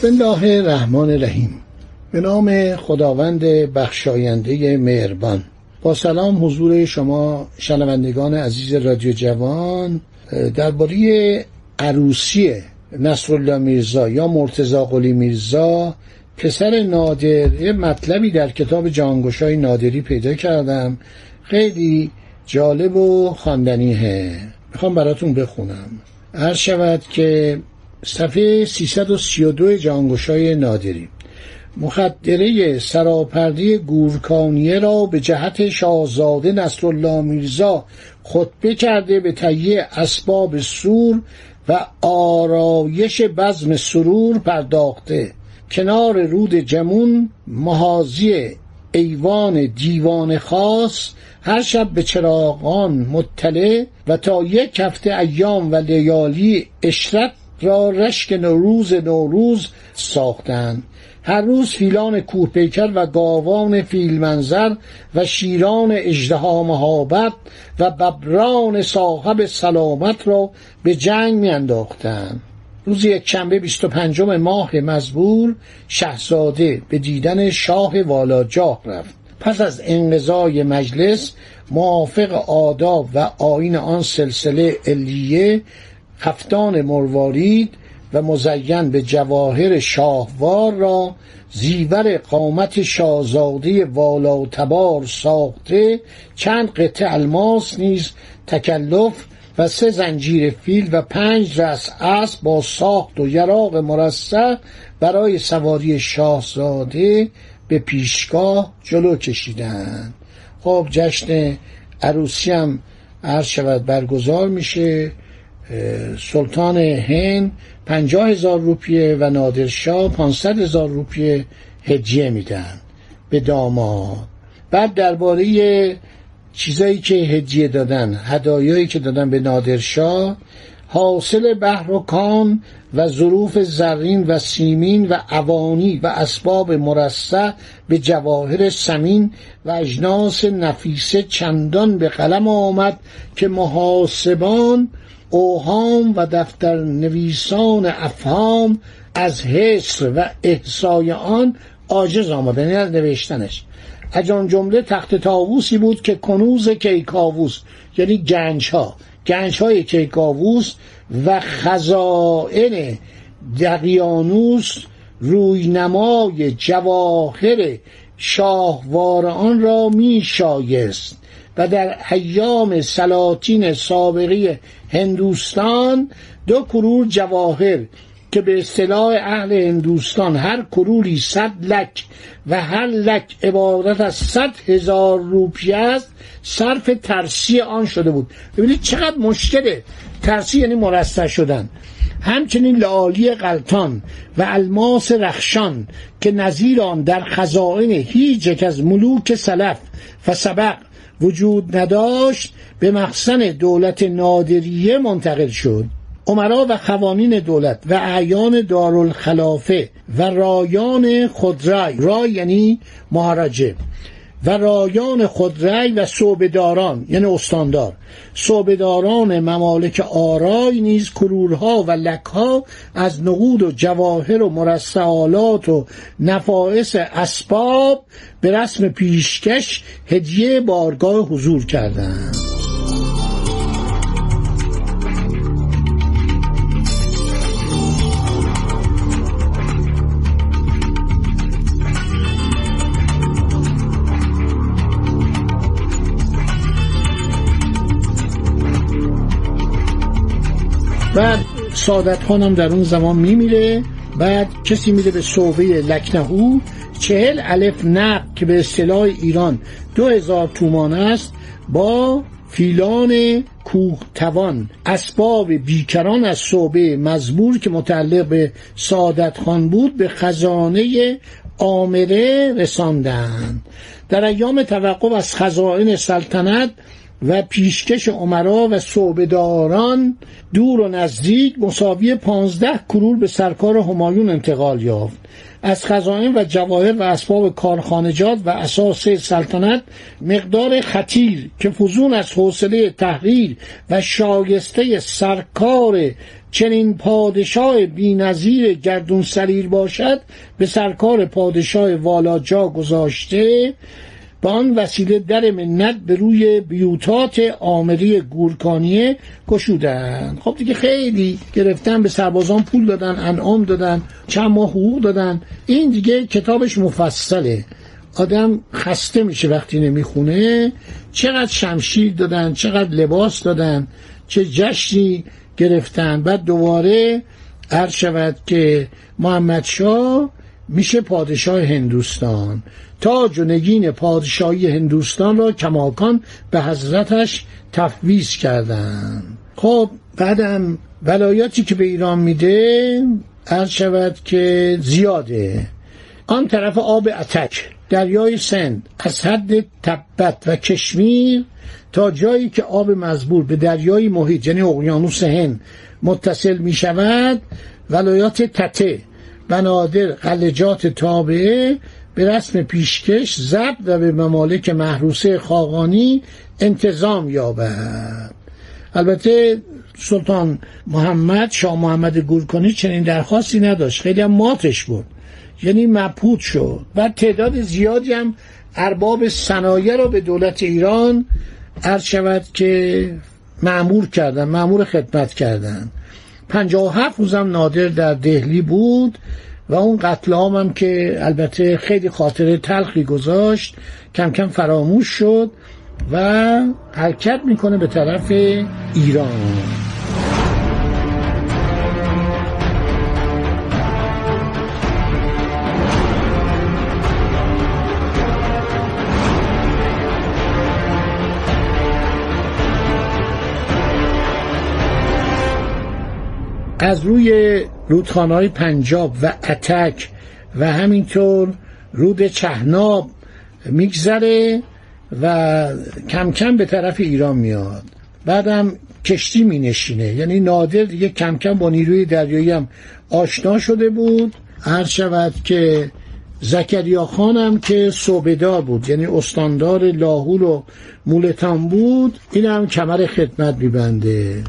بسم الله الرحمن الرحیم. به نام خداوند بخشاینده مهربان. با سلام حضور شما شنوندگان عزیز رادیو جوان درباره عروسی نصرالله میرزا یا مرتزا قلی میرزا پسر نادر یه مطلبی در کتاب جانگوشای نادری پیدا کردم. خیلی جالب و خواندنیه. می‌خوام براتون بخونم. هر شود که صفحه 332 جانگوشای نادری. مخدره سراپرده گورکانیه را به جهت شاهزاده نصرالله میرزا خطبه کرده به تهیه اسباب سور و آرایش بزم سرور پرداخته. کنار رود جمون محاضی ایوان دیوان خاص هر شب به چراغان مطلع و تا یک هفته ایام و لیالی اشرت را رشک نوروز نوروز ساختند. هر روز فیلان کوهپیکر و گاوان فیلمنظر و شیران اژدها مهابت و ببران صاحب سلامت را به جنگ میانداختند. روز یک شنبه بیست و پنجم ماه مزبور شهزاده به دیدن شاه والاجاه رفت. پس از انقضای مجلس موافق آداب و آین آن سلسله علیه کفتان مروارید و مزین به جواهر شاهوار را زیور قامت شاهزاده والا تبار ساخته چند قطع الماس نیز تکلف و سه زنجیر فیل و پنج رأس اسب با ساخت و یراق مرصع برای سواری شاهزاده به پیشگاه جلو کشیدند. خب جشن عروسی هم عرض شود برگزار میشه. سلطان هند پنجاه هزار روپیه و نادرشاه پانصد هزار روپیه هدیه میدن به داماد. بعد درباره چیزایی که هدیه دادن هدایایی که دادن به نادرشاه حاصل بحر و کان و ظروف زرین و سیمین و اوانی و اسباب مرصع به جواهر سمین و اجناس نفیسه چندان به قلم آمد که محاسبان اوهام و دفتر نویسان افهام از حصر و احسای آن عاجز آمدن یعنی از نوشتنش. از آن جمله تخت تاووسی بود که کنوز کیکاووس یعنی گنج ها گنج های کیکاووس و خزائن دقیانوس روی نمای جواهر شاهوار آن را می شایست و در ایام سلاطین سابقی هندوستان دو کرور جواهر که به اصطلاح اهل هندوستان هر کروری صد لک و هر لک عبارت از صد هزار روپیه است صرف ترسی آن شده بود. ببینید چقدر مشکله ترسی یعنی مرصع شدن. همچنین لعالی غلطان و الماس رخشان که نظیر آن در خزائن هیچ یک از ملوک سلف و سبق وجود نداشت به مخزن دولت نادریه منتقل شد. عمرا و خوانین دولت و اعیان دارالخلافه و رایان خودرای. رای یعنی مهاراجه. و رایان خودرای و صوبداران یعنی استاندار. صوبداران ممالک آرای نیز کرورها و لکها از نقود و جواهر و مرسعالات و نفائس اسباب به رسم پیشکش هدیه بارگاه حضور کردند. بعد سعادت خانم در اون زمان میمیره بعد کسی میره به صوبه لکنهو. چهل الف نق که به اصطلاح ایران دو هزار تومان است با فیلان کوه توان اسباب بیکران از صوبه مزبور که متعلق به سعادت خان بود به خزانه آمره رساندند. در ایام توقف از خزائن سلطنت و پیشکش عمرا و صوبداران دور و نزدیک مساوی پانزده کرور به سرکار همایون انتقال یافت. از خزائن و جواهر و اسباب کارخانجات و اساس سلطنت مقدار خطیر که فزون از حوصله تحریر و شایسته سرکار چنین پادشاه بینظیر گردون سریر باشد به سرکار پادشاه والاجا گذاشته با آن وسیله در منت به روی بیوتات آمری گورکانیه گشودن. خب دیگه خیلی گرفتن به سربازان پول دادن انعام دادن چند ماه حقوق دادن. این دیگه کتابش مفصله. آدم خسته میشه وقتی نمی‌خونه. چقدر شمشیر دادن چقدر لباس دادن چه جشنی گرفتن. بعد دوباره عرض شود که محمد شاه میشه پادشاه هندوستان. تاج و نگین پادشاهی هندوستان را کماکان به حضرتش تفویض کردند. خب بعدم ولایاتی که به ایران میده عرض شود که زیاده. آن طرف آب اتک دریای سند از حد تبت و کشمیر تا جایی که آب مزبور به دریای محیط یعنی اقیانوس هند متصل می شود ولایات تته. بنادر قلجات تابعه به رسم پیشکش ضبط و به ممالک محروسه خاقانی انتظام یابد. البته سلطان محمد شاه محمد گورکانی چنین درخواستی نداشت. خیلی هم ماتش بود یعنی مبهوت شد. و تعداد زیادی هم ارباب صنایع را به دولت ایران عرض شود که معمور کردن معمور خدمت کردن. پنجاه و هفت روزم نادر در دهلی بود و اون قتل هم که البته خیلی خاطره تلخی گذاشت کم کم فراموش شد و حرکت می‌کنه به طرف ایران. از روی رودخانه های پنجاب و اتک و همینطور رود چهناب میگذره و کم کم به طرف ایران میاد. بعدم کشتی می نشینه یعنی نادر دیگه کم کم با نیروی دریایی هم آشنا شده بود. هر شود که زکریا خانم که صوبدار بود یعنی استاندار لاهور و مولتان بود این هم کمر خدمت میبنده.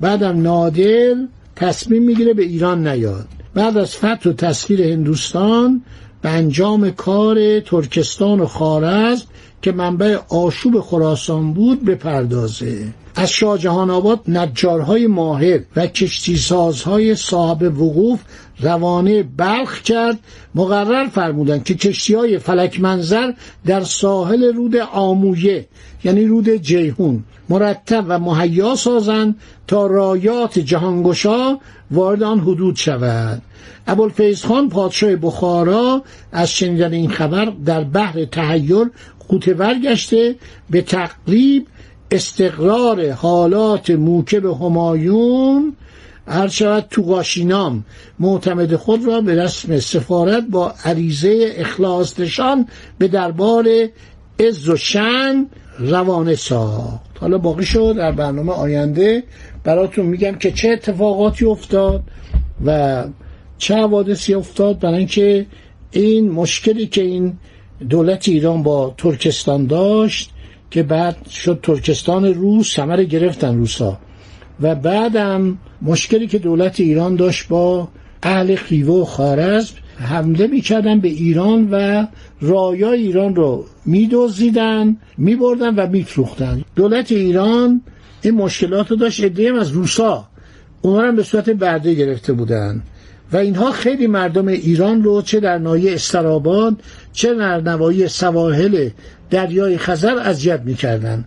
بعدم نادر تصمیم می‌گیره به ایران نیاد. بعد از فتح و تسخیر هندوستان به انجام کار ترکستان و خارزم که منبع آشوب خراسان بود بپردازه. از شاه جهان آباد نجارهای ماهر و کشتی سازهای صاحب وقوف روانه بلخ کرد. مقرر فرمودند که کشتی های فلک منظر در ساحل رود آمویه یعنی رود جیهون مرتب و مهیا سازند تا رایات جهانگشا وارد آن حدود شود. ابوالفیض خان پادشاه بخارا از شنیدن این خبر در بحر تحیر قوتور گشته به تقریب استقرار حالات موکب همایون هر شود تو قاشینام معتمد خود را به رسم سفارت با عریضه اخلاص نشان به دربار عز و شن روانه ساخت. حالا باقی شد در برنامه آینده. براتون میگم که چه اتفاقاتی افتاد و چه حوادثی افتاد برای اینکه این مشکلی که این دولت ایران با ترکستان داشت که بعد شد ترکستان روس ثمر گرفتن روسا و بعدم مشکلی که دولت ایران داشت با اهل خیوه و خارزم حمله می‌کردن به ایران و رایای ایران رو میدوزیدن میبردن و میفروختن. دولت ایران این مشکلات رو داشت ادهیم از روسا. اونا هم به صورت برده گرفته بودن. و اینها خیلی مردم ایران رو چه در نایه استراباد چه در نوایی سواحل دریای خزر اذیت می‌کردن.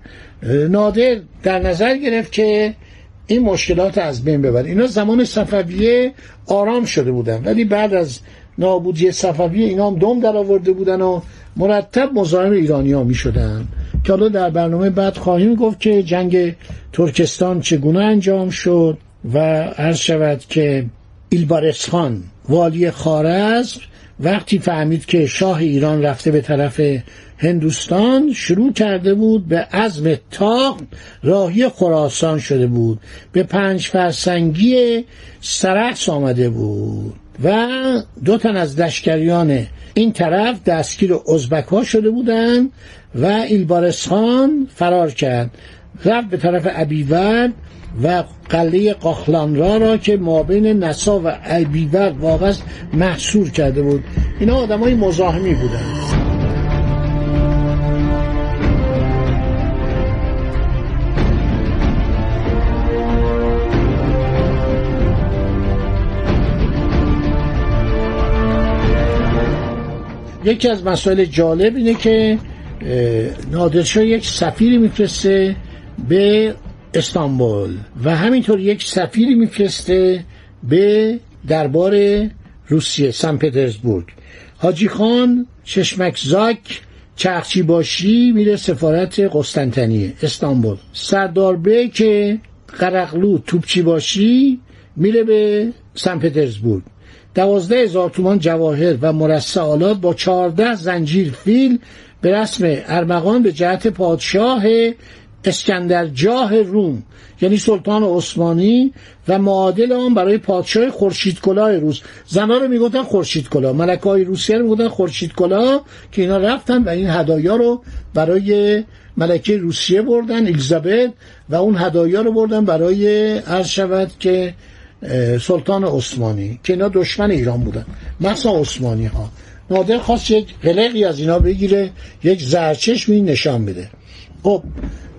نادر در نظر گرفت که این مشکلات از بین ببر اینا زمان صفویه آرام شده بودن. ولی بعد از نابودی صفویه اینا هم دم در آورده بودن و مرتب مزاحم ایرانی ها می شدن. که حالا در برنامه بعد خواهیم گفت که جنگ ترکستان چگونه انجام شد و عرض شود که ایلبارس خان والی خارزم وقتی فهمید که شاه ایران رفته به طرف هندوستان شروع کرده بود به عزم تاق راهی خراسان شده بود. به پنج فرسنگی سرخس آمده بود و دو تن از دشکریان این طرف دستگیر ازبک ها شده بودند و ایلبارس خان فرار کرد. رفت به طرف ابیورد و قله قاخلان را که مابین نسا و ابیورد واقعا محصور کرده بود. اینا آدم های مزاحمی بودند یکی از مسائل جالب اینه که نادرشاه یک سفیری میفرسته به استانبول. و همینطور یک سفیری میفرسته به دربار روسیه سن پترزبورگ. حاجی خان چشمک زاک چرخچی باشی میره سفارت قسطنطنیه استانبول. سردار که قرقلو توپچی باشی میره به سن پترزبورگ. دوازده هزار تومان جواهر و مرسعالات با چهارده زنجیر فیل به رسم ارمغان به جهت پادشاه اسکندر جاه روم یعنی سلطان عثمانی و معادل آن برای پادشاه خورشید کلاه روس. زنا رو می‌گفتن خورشید کلاه. ملکه روسیه رو می‌گفتن خورشید کلاه که اینا رفتن و این هدایا رو برای ملکه روسیه بردن الیزابت و اون هدایا رو بردن برای عرض شود که سلطان عثمانی که اینا دشمن ایران بودن. مثلا عثمانی ها نادر خواست یک قلقی از اینا بگیره یک زرچشمی نشان بده. خب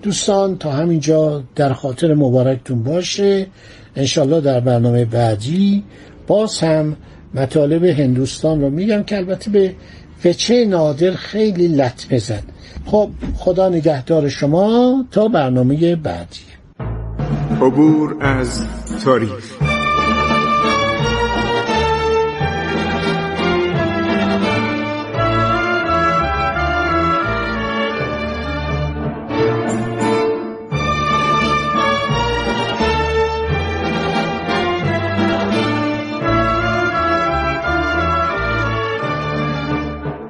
دوستان تا همینجا در خاطر مبارکتون باشه. انشالله در برنامه بعدی باز هم مطالب هندوستان رو میگم که البته به فچه نادر خیلی لطمه زد خب خدا نگهدار شما تا برنامه بعدی. عبور از تاریخ.